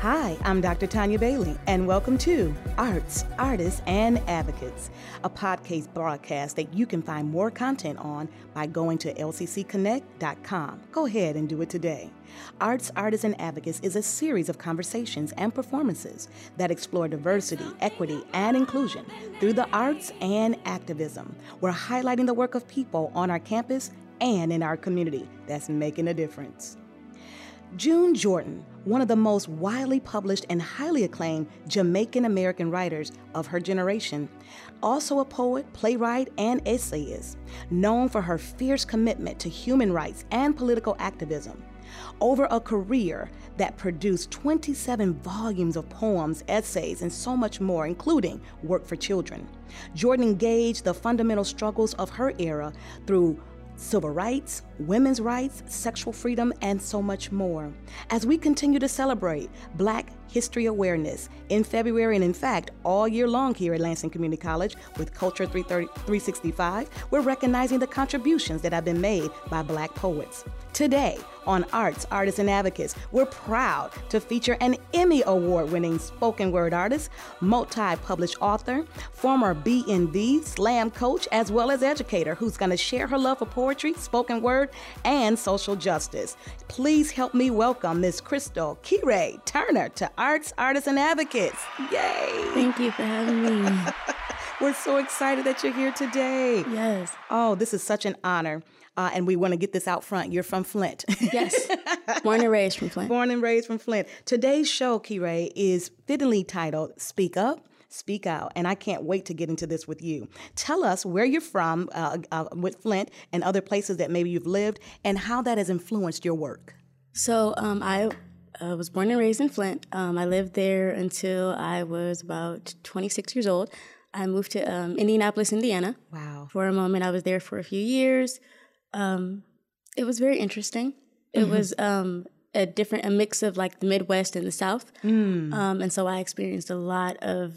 Hi, I'm Dr. Tanya Bailey, and welcome to Arts, Artists, and Advocates, a podcast broadcast that you can find more content on by going to lccconnect.com. Go ahead and do it today. Arts, Artists, and Advocates is a series of conversations and performances that explore diversity, equity, and inclusion through the arts and activism. We're highlighting the work of people on our campus and in our community that's making a difference. June Jordan, one of the most widely published and highly acclaimed Jamaican American writers of her generation, also a poet, playwright, and essayist, known for her fierce commitment to human rights and political activism. Over a career that produced 27 volumes of poems, essays, and so much more, including work for children, Jordan engaged the fundamental struggles of her era through civil rights, women's rights, sexual freedom, and so much more. As we continue to celebrate Black History Awareness in February and, in fact, all year long here at Lansing Community College with Culture 365, we're recognizing the contributions that have been made by Black poets. Today, on Arts, Artists, and Advocates, we're proud to feature an Emmy Award winning spoken word artist, multi published author, former BNV slam coach, as well as educator who's going to share her love for poetry, spoken word, and social justice. Please help me welcome Miss Crystal Kirei Turner to Arts, Artists, and Advocates. Yay! Thank you for having me. We're so excited that you're here today. Yes. Oh, this is such an honor. Uh, and we want to get this out front. You're from Flint. yes. Born and raised from Flint. Born and raised from Flint. Today's show, Kirei, is fittingly titled Speak Up, Speak Out. And I can't wait to get into this with you. Tell us where you're from uh, uh, with Flint and other places that maybe you've lived and how that has influenced your work. So um, I uh, was born and raised in Flint. Um, I lived there until I was about 26 years old. I moved to um, Indianapolis, Indiana. Wow. For a moment, I was there for a few years. Um, it was very interesting. It mm-hmm. was um, a different, a mix of like the Midwest and the South, mm. um, and so I experienced a lot of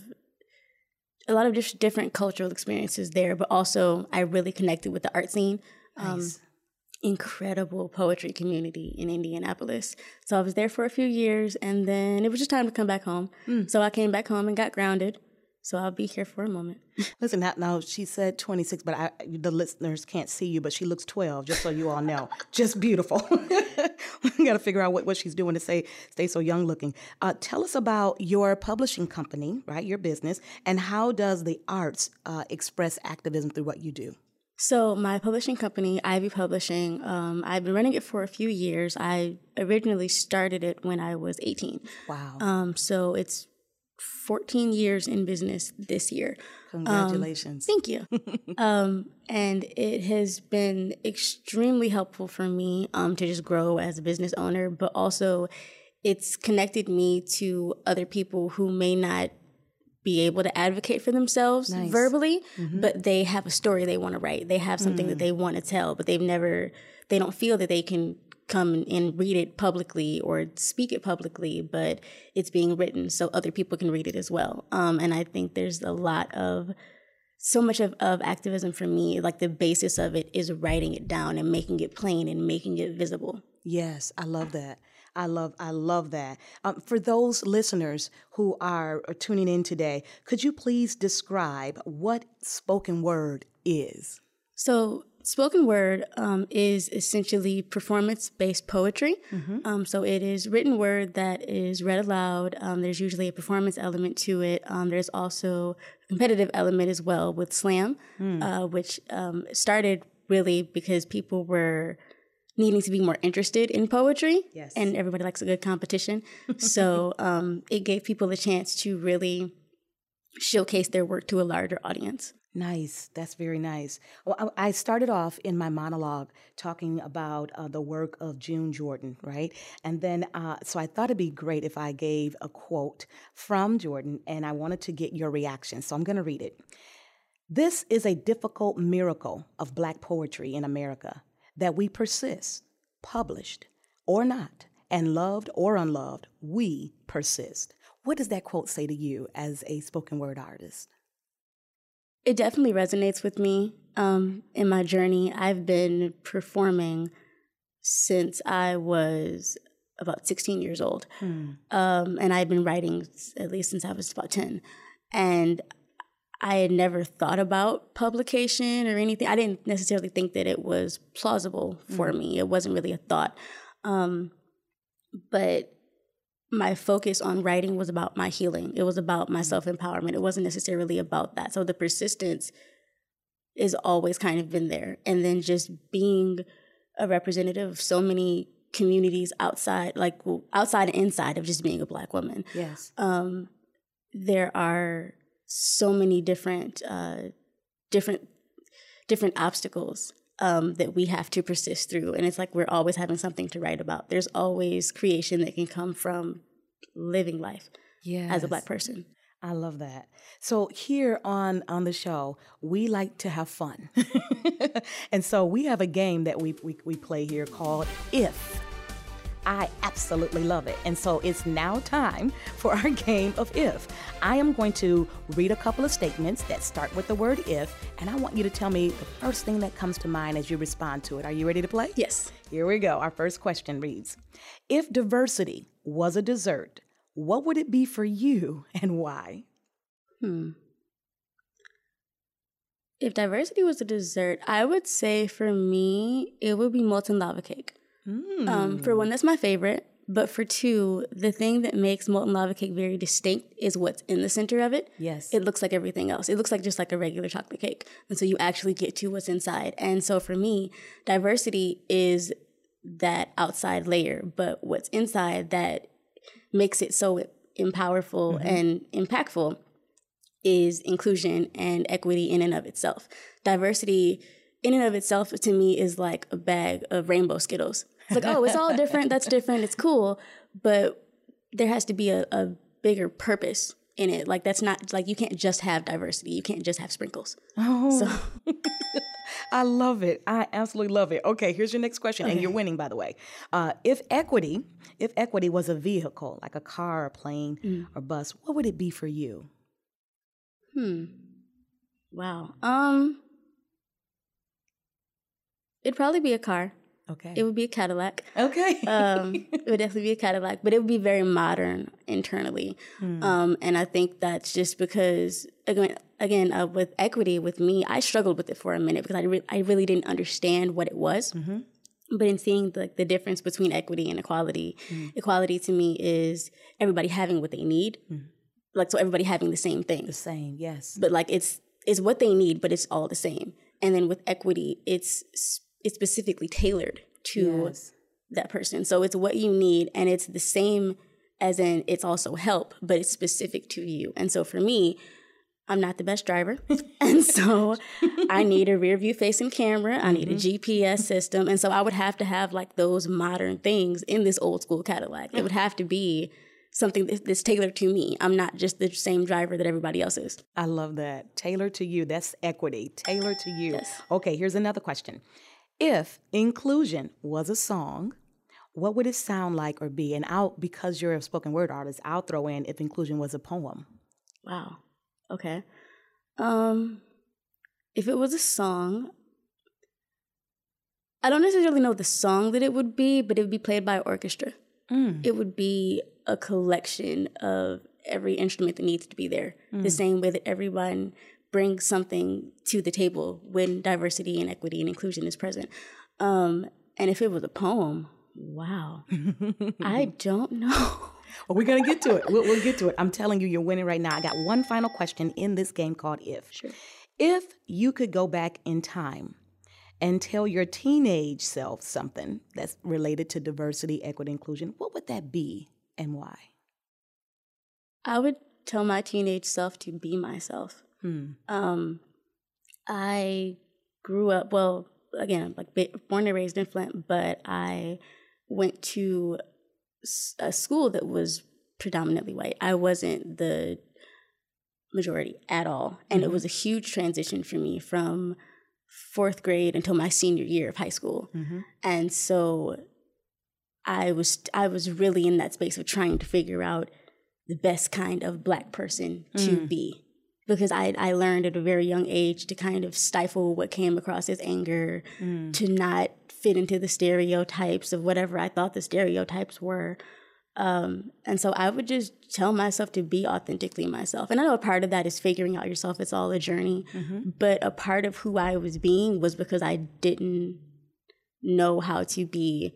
a lot of just different cultural experiences there. But also, I really connected with the art scene. Um, nice. Incredible poetry community in Indianapolis. So I was there for a few years, and then it was just time to come back home. Mm. So I came back home and got grounded. So I'll be here for a moment. Listen, now, now she said 26, but I, the listeners can't see you, but she looks 12, just so you all know. just beautiful. we got to figure out what, what she's doing to say stay so young looking. Uh, tell us about your publishing company, right? Your business, and how does the arts uh, express activism through what you do? So my publishing company, Ivy Publishing, um, I've been running it for a few years. I originally started it when I was 18. Wow. Um, so it's 14 years in business this year. Congratulations. Um, thank you. um, and it has been extremely helpful for me um, to just grow as a business owner, but also it's connected me to other people who may not be able to advocate for themselves nice. verbally, mm-hmm. but they have a story they want to write. They have something mm. that they want to tell, but they've never, they don't feel that they can come and read it publicly or speak it publicly, but it's being written so other people can read it as well. Um, and I think there's a lot of so much of, of activism for me, like the basis of it is writing it down and making it plain and making it visible. Yes, I love that. I love I love that. Um, for those listeners who are tuning in today, could you please describe what spoken word is? So Spoken word um, is essentially performance based poetry. Mm-hmm. Um, so it is written word that is read aloud. Um, there's usually a performance element to it. Um, there's also a competitive element as well with slam, mm. uh, which um, started really because people were needing to be more interested in poetry. Yes. And everybody likes a good competition. so um, it gave people a chance to really showcase their work to a larger audience. Nice. That's very nice. Well, I started off in my monologue talking about uh, the work of June Jordan, right? And then, uh, so I thought it'd be great if I gave a quote from Jordan, and I wanted to get your reaction. So I'm going to read it. This is a difficult miracle of Black poetry in America that we persist, published or not, and loved or unloved, we persist. What does that quote say to you as a spoken word artist? It definitely resonates with me um, in my journey. I've been performing since I was about 16 years old. Um, and I had been writing at least since I was about 10. And I had never thought about publication or anything. I didn't necessarily think that it was plausible for me. It wasn't really a thought. Um, but my focus on writing was about my healing. It was about my self empowerment. It wasn't necessarily about that. So the persistence is always kind of been there. And then just being a representative of so many communities outside, like outside and inside of just being a black woman. Yes. Um, there are so many different, uh, different, different obstacles um, that we have to persist through, and it's like we're always having something to write about. There's always creation that can come from living life Yes. as a black person. I love that. So here on on the show, we like to have fun, and so we have a game that we we, we play here called If. I absolutely love it. And so it's now time for our game of if. I am going to read a couple of statements that start with the word if, and I want you to tell me the first thing that comes to mind as you respond to it. Are you ready to play? Yes. Here we go. Our first question reads If diversity was a dessert, what would it be for you and why? Hmm. If diversity was a dessert, I would say for me, it would be molten lava cake. Um, for one, that's my favorite. But for two, the thing that makes molten lava cake very distinct is what's in the center of it. Yes. It looks like everything else. It looks like just like a regular chocolate cake. And so you actually get to what's inside. And so for me, diversity is that outside layer, but what's inside that makes it so empowerful and impactful is inclusion and equity in and of itself. Diversity in and of itself to me is like a bag of rainbow Skittles. It's like, oh, it's all different, that's different, it's cool, but there has to be a, a bigger purpose in it. Like that's not like you can't just have diversity. You can't just have sprinkles. Oh, So I love it. I absolutely love it. Okay, here's your next question, and you're winning, by the way. Uh, if equity, if equity was a vehicle, like a car, a plane, or bus, what would it be for you? Hmm. Wow. Um it'd probably be a car. Okay. It would be a Cadillac. okay. um, it would definitely be a Cadillac, but it would be very modern internally. Um, and I think that's just because again, again uh, with equity, with me, I struggled with it for a minute because I re- I really didn't understand what it was. But in seeing the, the difference between equity and equality, equality to me is everybody having what they need, like so everybody having the same thing the same. Yes. but like it's it's what they need, but it's all the same. And then with equity, it's it's specifically tailored to Yes. that person. So it's what you need, and it's the same as in it's also help, but it's specific to you. And so for me, I'm not the best driver, and so I need a rear view facing camera. I need a mm-hmm. GPS system, and so I would have to have like those modern things in this old school Cadillac. It would have to be something that's tailored to me. I'm not just the same driver that everybody else is. I love that. Tailored to you. That's equity. Tailored to you. Yes. Okay, here's another question. If inclusion was a song, what would it sound like or be? And I'll, because you're a spoken word artist, I'll throw in if inclusion was a poem. Wow. Okay. Um if it was a song, I don't necessarily know the song that it would be, but it would be played by an orchestra. It would be a collection of every instrument that needs to be there. The same way that everyone brings something to the table when diversity and equity and inclusion is present. Um, and if it was a poem, wow. I don't know. Well, we're gonna get to it. We'll, we'll get to it. I'm telling you, you're winning right now. I got one final question in this game called If. Sure. If you could go back in time and tell your teenage self something that's related to diversity, equity, inclusion, what would that be and why? I would tell my teenage self to be myself. Hmm. Um, I grew up well. Again, like born and raised in Flint, but I went to a school that was predominantly white. I wasn't the majority at all, and it mm-hmm. was a huge transition for me from fourth grade until my senior year of high school. Mm-hmm. And so I was I was really in that space of trying to figure out the best kind of black person to mm. be because I I learned at a very young age to kind of stifle what came across as anger, to not fit into the stereotypes of whatever I thought the stereotypes were. Um, and so I would just tell myself to be authentically myself. And I know a part of that is figuring out yourself. It's all a journey. Mm-hmm. But a part of who I was being was because I didn't know how to be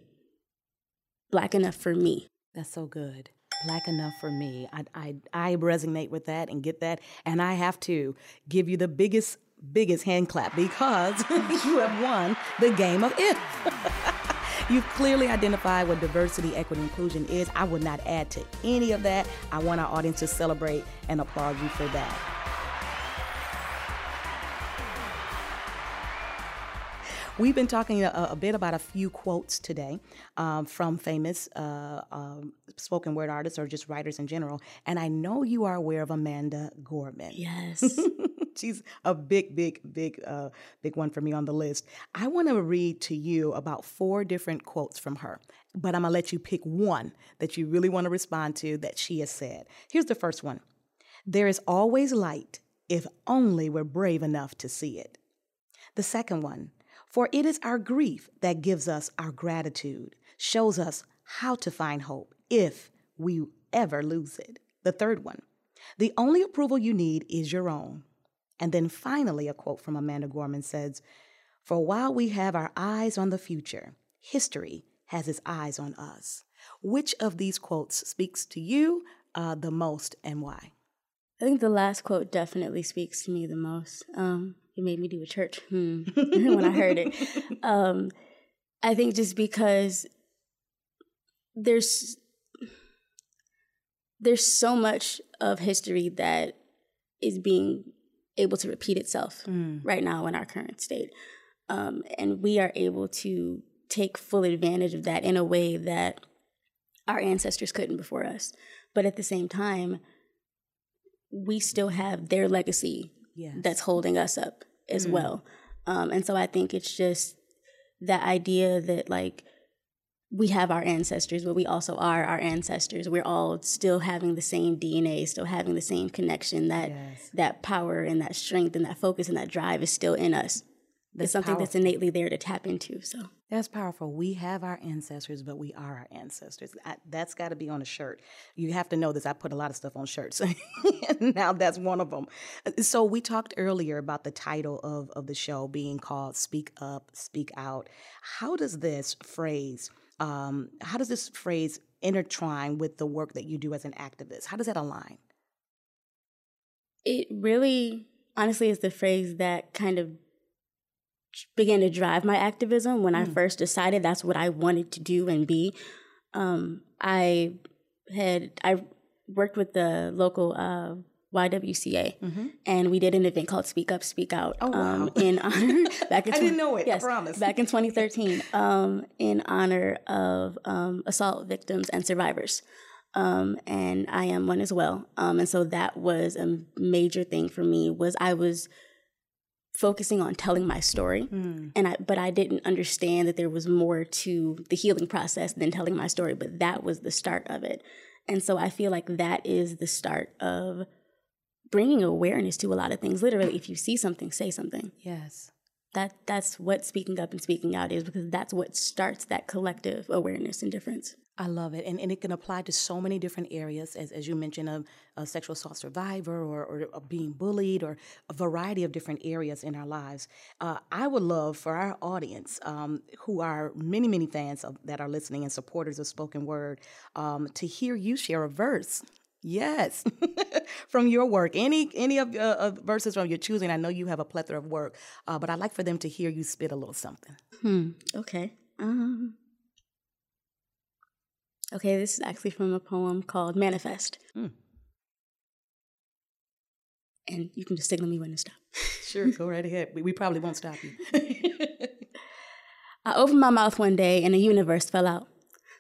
black enough for me. That's so good. Black enough for me. I, I, I resonate with that and get that. And I have to give you the biggest, biggest hand clap because you have won the game of if. You've clearly identified what diversity, equity, inclusion is. I would not add to any of that. I want our audience to celebrate and applaud you for that. We've been talking a, a, bit about a few quotes today um, from famous uh, um, spoken word artists or just writers in general. And I know you are aware of Amanda Gorman. Yes. She's a big, big, big, uh, big one for me on the list. I want to read to you about four different quotes from her, but I'm going to let you pick one that you really want to respond to that she has said. Here's the first one There is always light if only we're brave enough to see it. The second one, for it is our grief that gives us our gratitude, shows us how to find hope if we ever lose it. The third one, the only approval you need is your own. And then finally, a quote from Amanda Gorman says, For while we have our eyes on the future, history has its eyes on us. Which of these quotes speaks to you uh, the most and why? I think the last quote definitely speaks to me the most. Um, it made me do a church hmm, when I heard it. Um, I think just because there's there's so much of history that is being able to repeat itself mm. right now in our current state. Um, and we are able to take full advantage of that in a way that our ancestors couldn't before us. But at the same time, we still have their legacy yes. that's holding us up as mm. well. Um, and so I think it's just that idea that like we have our ancestors, but we also are our ancestors. We're all still having the same DNA, still having the same connection. That yes. that power and that strength and that focus and that drive is still in us. That's it's something powerful. that's innately there to tap into. So that's powerful. We have our ancestors, but we are our ancestors. I, that's got to be on a shirt. You have to know this. I put a lot of stuff on shirts. now that's one of them. So we talked earlier about the title of of the show being called "Speak Up, Speak Out." How does this phrase? Um, how does this phrase intertwine with the work that you do as an activist? How does that align? It really, honestly, is the phrase that kind of began to drive my activism when mm. I first decided that's what I wanted to do and be. Um, I had I worked with the local uh, YWCA, mm-hmm. and we did an event called Speak Up, Speak Out. Oh, wow. um, in honor back in I didn't know it. Yes, I promise. Back in 2013, um, in honor of um, assault victims and survivors. Um, and I am one as well. Um, and so that was a major thing for me. Was I was focusing on telling my story mm. and I but I didn't understand that there was more to the healing process than telling my story but that was the start of it and so I feel like that is the start of bringing awareness to a lot of things. Literally, if you see something, say something. Yes. That that's what speaking up and speaking out is because that's what starts that collective awareness and difference. I love it. And, and it can apply to so many different areas, as, as you mentioned, a, a sexual assault survivor or, or being bullied or a variety of different areas in our lives. Uh, I would love for our audience, um, who are many, many fans of, that are listening and supporters of spoken word, um, to hear you share a verse Yes, from your work. Any any of uh, verses from your choosing. I know you have a plethora of work, uh, but I'd like for them to hear you spit a little something. Hmm. Okay. Um. Okay, this is actually from a poem called Manifest. Hmm. And you can just signal me when to stop. sure, go right ahead. We, we probably won't stop you. I opened my mouth one day and the universe fell out.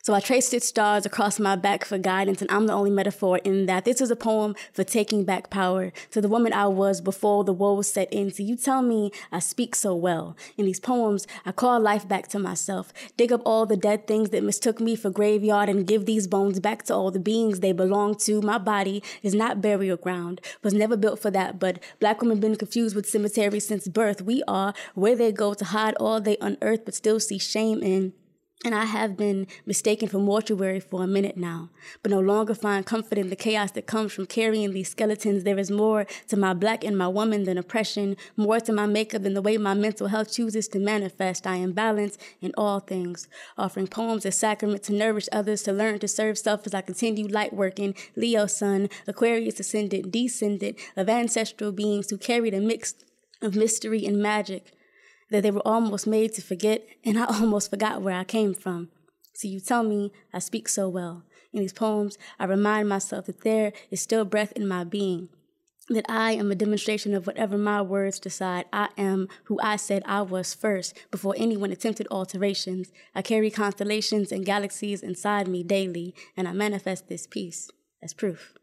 So I traced its stars across my back for guidance, and I'm the only metaphor in that. This is a poem for taking back power to the woman I was before the woes set in. So you tell me I speak so well. In these poems, I call life back to myself, dig up all the dead things that mistook me for graveyard, and give these bones back to all the beings they belong to. My body is not burial ground, was never built for that, but black women been confused with cemeteries since birth. We are where they go to hide all they unearth, but still see shame in. And I have been mistaken for mortuary for a minute now, but no longer find comfort in the chaos that comes from carrying these skeletons. There is more to my black and my woman than oppression, more to my makeup than the way my mental health chooses to manifest. I am balanced in all things, offering poems as sacrament to nourish others, to learn to serve self as I continue light working. Leo sun, Aquarius ascendant, descendant of ancestral beings who carried a mix of mystery and magic that they were almost made to forget, and I almost forgot where I came from. So you tell me I speak so well. In these poems, I remind myself that there is still breath in my being, that I am a demonstration of whatever my words decide. I am who I said I was first before anyone attempted alterations. I carry constellations and galaxies inside me daily, and I manifest this peace as proof.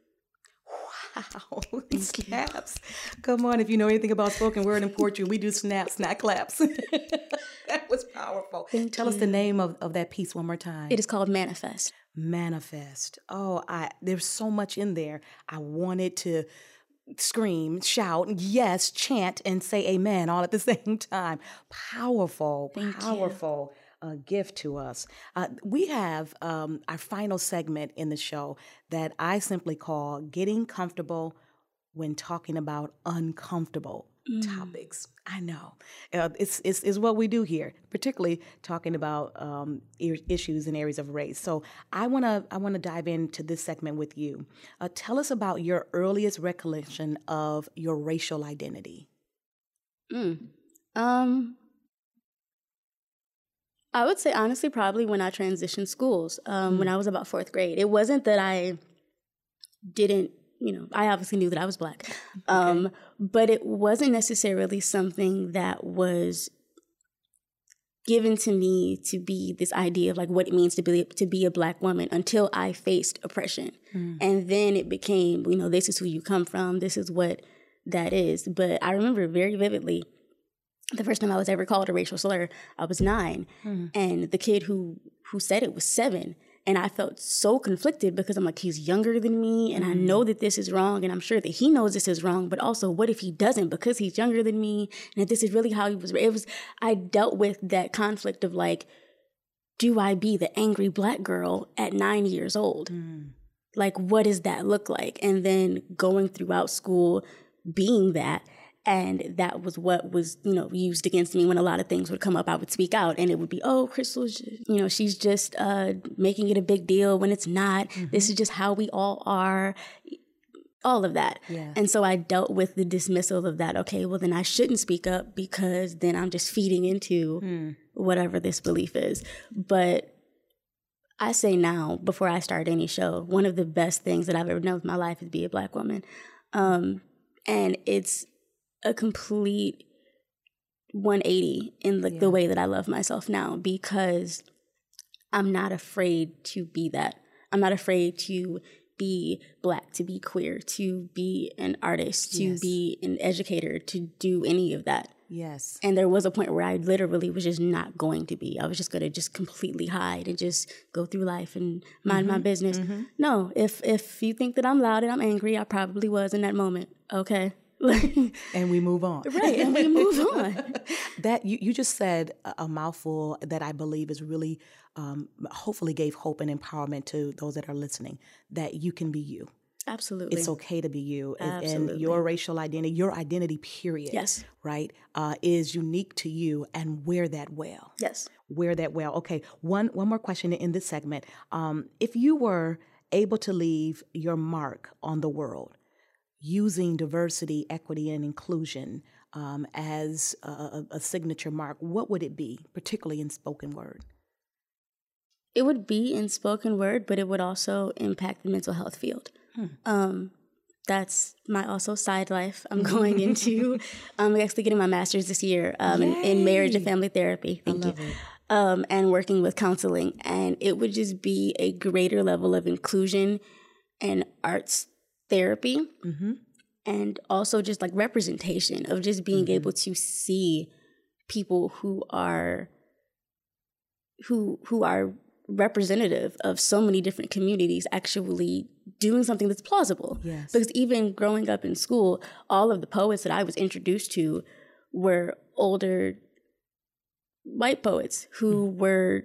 Wow, snaps. Come on, if you know anything about spoken word in Portugal, we do snap, snap claps. that was powerful. Thank Tell us the name of, of that piece one more time. It is called Manifest. Manifest. Oh, I there's so much in there. I wanted to scream, shout, yes, chant, and say amen all at the same time. Powerful, Thank you. Uh, gift to us. Uh, we have um, our final segment in the show that I simply call Getting Comfortable when Talking About Uncomfortable Topics. I know. Uh, it's, it's, it's what we do here, particularly talking about um, issues in areas of race. So I want to I wanna dive into this segment with you. Uh, tell us about your earliest recollection of your racial identity. Um, I would say honestly, probably when I transitioned schools, um, when I was about fourth grade. It wasn't that I didn't, you know, I obviously knew that I was black, um, but it wasn't necessarily something that was given to me to be this idea of like what it means to be to be a black woman until I faced oppression. And then it became, you know, this is who you come from, this is what that is. But I remember very vividly the first time I was ever called a racial slur, I was 9 mm. and the kid who who said it was seven. And I felt so conflicted because I'm like, he's younger than me, and I mm. know that this is wrong, and I'm sure that he knows this is wrong. But also, what if he doesn't because he's younger than me, and if this is really how he was? It was. I dealt with that conflict of like, do I be the angry black girl at nine years old? Mm. Like, what does that look like? And then going throughout school, being that. And that was what was, you know, used against me when a lot of things would come up. I would speak out and it would be, oh, Crystal's, you know, she's just uh, making it a big deal when it's not. This is just how we all are. All of that. Yeah. And so I dealt with the dismissal of that. Okay, well, then I shouldn't speak up because then I'm just feeding into whatever this belief is. But I say now, before I start any show, one of the best things that I've ever done with my life is be a black woman. Um, and it's a complete 180 in like the way that I love myself now because I'm not afraid to be that. I'm not afraid to be black, to be queer, to be an artist, to Yes. be an educator, to do any of that. Yes. And there was a point where I literally was just not going to be. I was just going to just completely hide and just go through life and mind my mm-hmm. business. Mm-hmm. No, if if you think that I'm loud and I'm angry, I probably was in that moment. Okay. And we move on. right, and we move on. that you, you just said a, a mouthful that I believe is really um, hopefully gave hope and empowerment to those that are listening that you can be you. Absolutely. It's okay to be you, and, and your racial identity, your identity, period. Yes. right, uh, is unique to you, and wear that well. Yes. Wear that well. Okay, one one more question in this segment. Um, if you were able to leave your mark on the world using diversity, equity, and inclusion um, as a, a, signature mark, what would it be, particularly in spoken word? It would be in spoken word, but it would also impact the mental health field. Hmm. Um, that's my also side life. I'm going into. I'm actually getting my master's this year um, in, in marriage and family therapy. Thank love you. it. um, and working with counseling. And it would just be a greater level of inclusion and arts therapy. Mm-hmm. And also just like representation of just being mm-hmm. able to see people who are who who are representative of so many different communities actually doing something that's plausible. Yes. Because even growing up in school, all of the poets that I was introduced to were older white poets who mm. were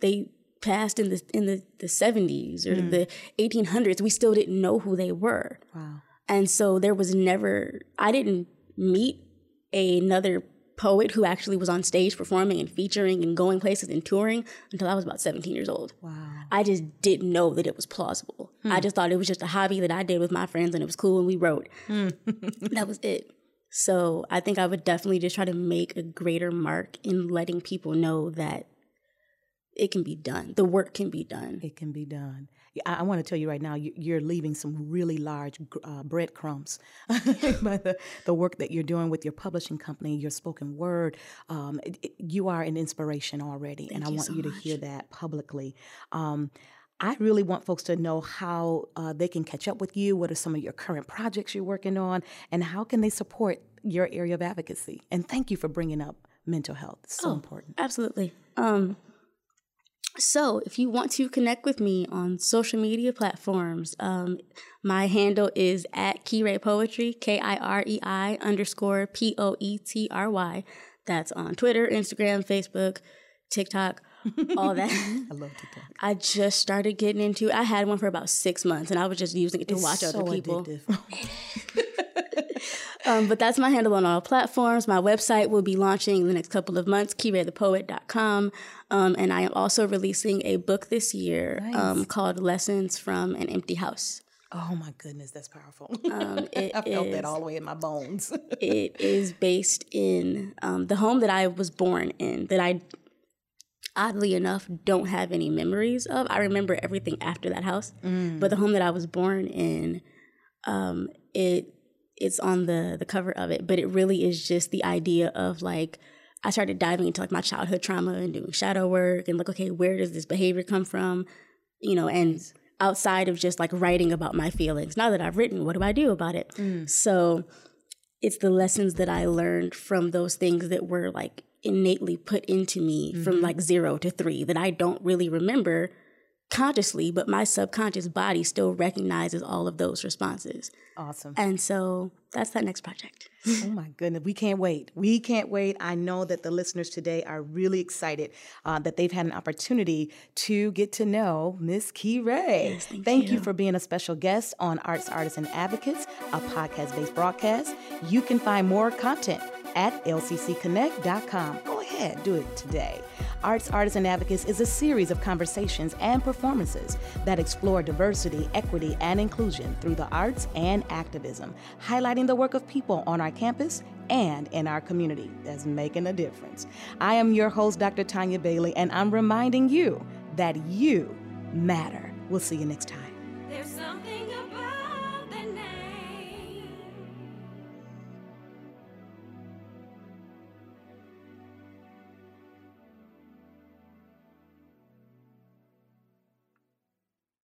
they passed in the in the, the 70s or mm. the 1800s. We still didn't know who they were. Wow. And so there was never I didn't meet another poet who actually was on stage performing and featuring and going places and touring until I was about 17 years old. Wow. I just didn't know that it was plausible. Hmm. I just thought it was just a hobby that I did with my friends and it was cool and we wrote. Hmm. that was it. So I think I would definitely just try to make a greater mark in letting people know that it can be done. The work can be done. It can be done. I, I want to tell you right now, you, are leaving some really large uh, breadcrumbs by the, the work that you're doing with your publishing company, your spoken word. Um, it, it, you are an inspiration already, Thank and I want so you much. to hear that publicly. Um, I really want folks to know how uh, they can catch up with you. What are some of your current projects you're working on, and how can they support your area of advocacy? And thank you for bringing up mental health. It's so oh, important. Absolutely. Um, so, if you want to connect with me on social media platforms, um, my handle is at Kirei Poetry, K I R E I underscore P O E T R Y. That's on Twitter, Instagram, Facebook, TikTok, all that. I love TikTok. I just started getting into. I had one for about six months, and I was just using it to it's watch so other people. um, but that's my handle on all platforms. My website will be launching in the next couple of months, KireiThePoet.com. Um, and I am also releasing a book this year um, nice. um, called Lessons from an Empty House. Oh my goodness, that's powerful. Um, I felt is, that all the way in my bones. it is based in um, the home that I was born in, that I oddly enough don't have any memories of. I remember everything after that house, mm. but the home that I was born in, um, it it's on the the cover of it, but it really is just the idea of like I started diving into like my childhood trauma and doing shadow work and like, okay, where does this behavior come from? You know, and outside of just like writing about my feelings. Now that I've written, what do I do about it? Mm. So it's the lessons that I learned from those things that were like innately put into me mm-hmm. from like zero to three that I don't really remember consciously, but my subconscious body still recognizes all of those responses. Awesome. And so that's that next project. oh my goodness. We can't wait. We can't wait. I know that the listeners today are really excited uh, that they've had an opportunity to get to know Miss Kirei. Yes, thank, thank you. you for being a special guest on Arts, Artists, and Advocates, a podcast based broadcast. You can find more content at lccconnect.com. Ahead, do it today. Arts, Artists, and Advocates is a series of conversations and performances that explore diversity, equity, and inclusion through the arts and activism, highlighting the work of people on our campus and in our community that's making a difference. I am your host, Dr. Tanya Bailey, and I'm reminding you that you matter. We'll see you next time.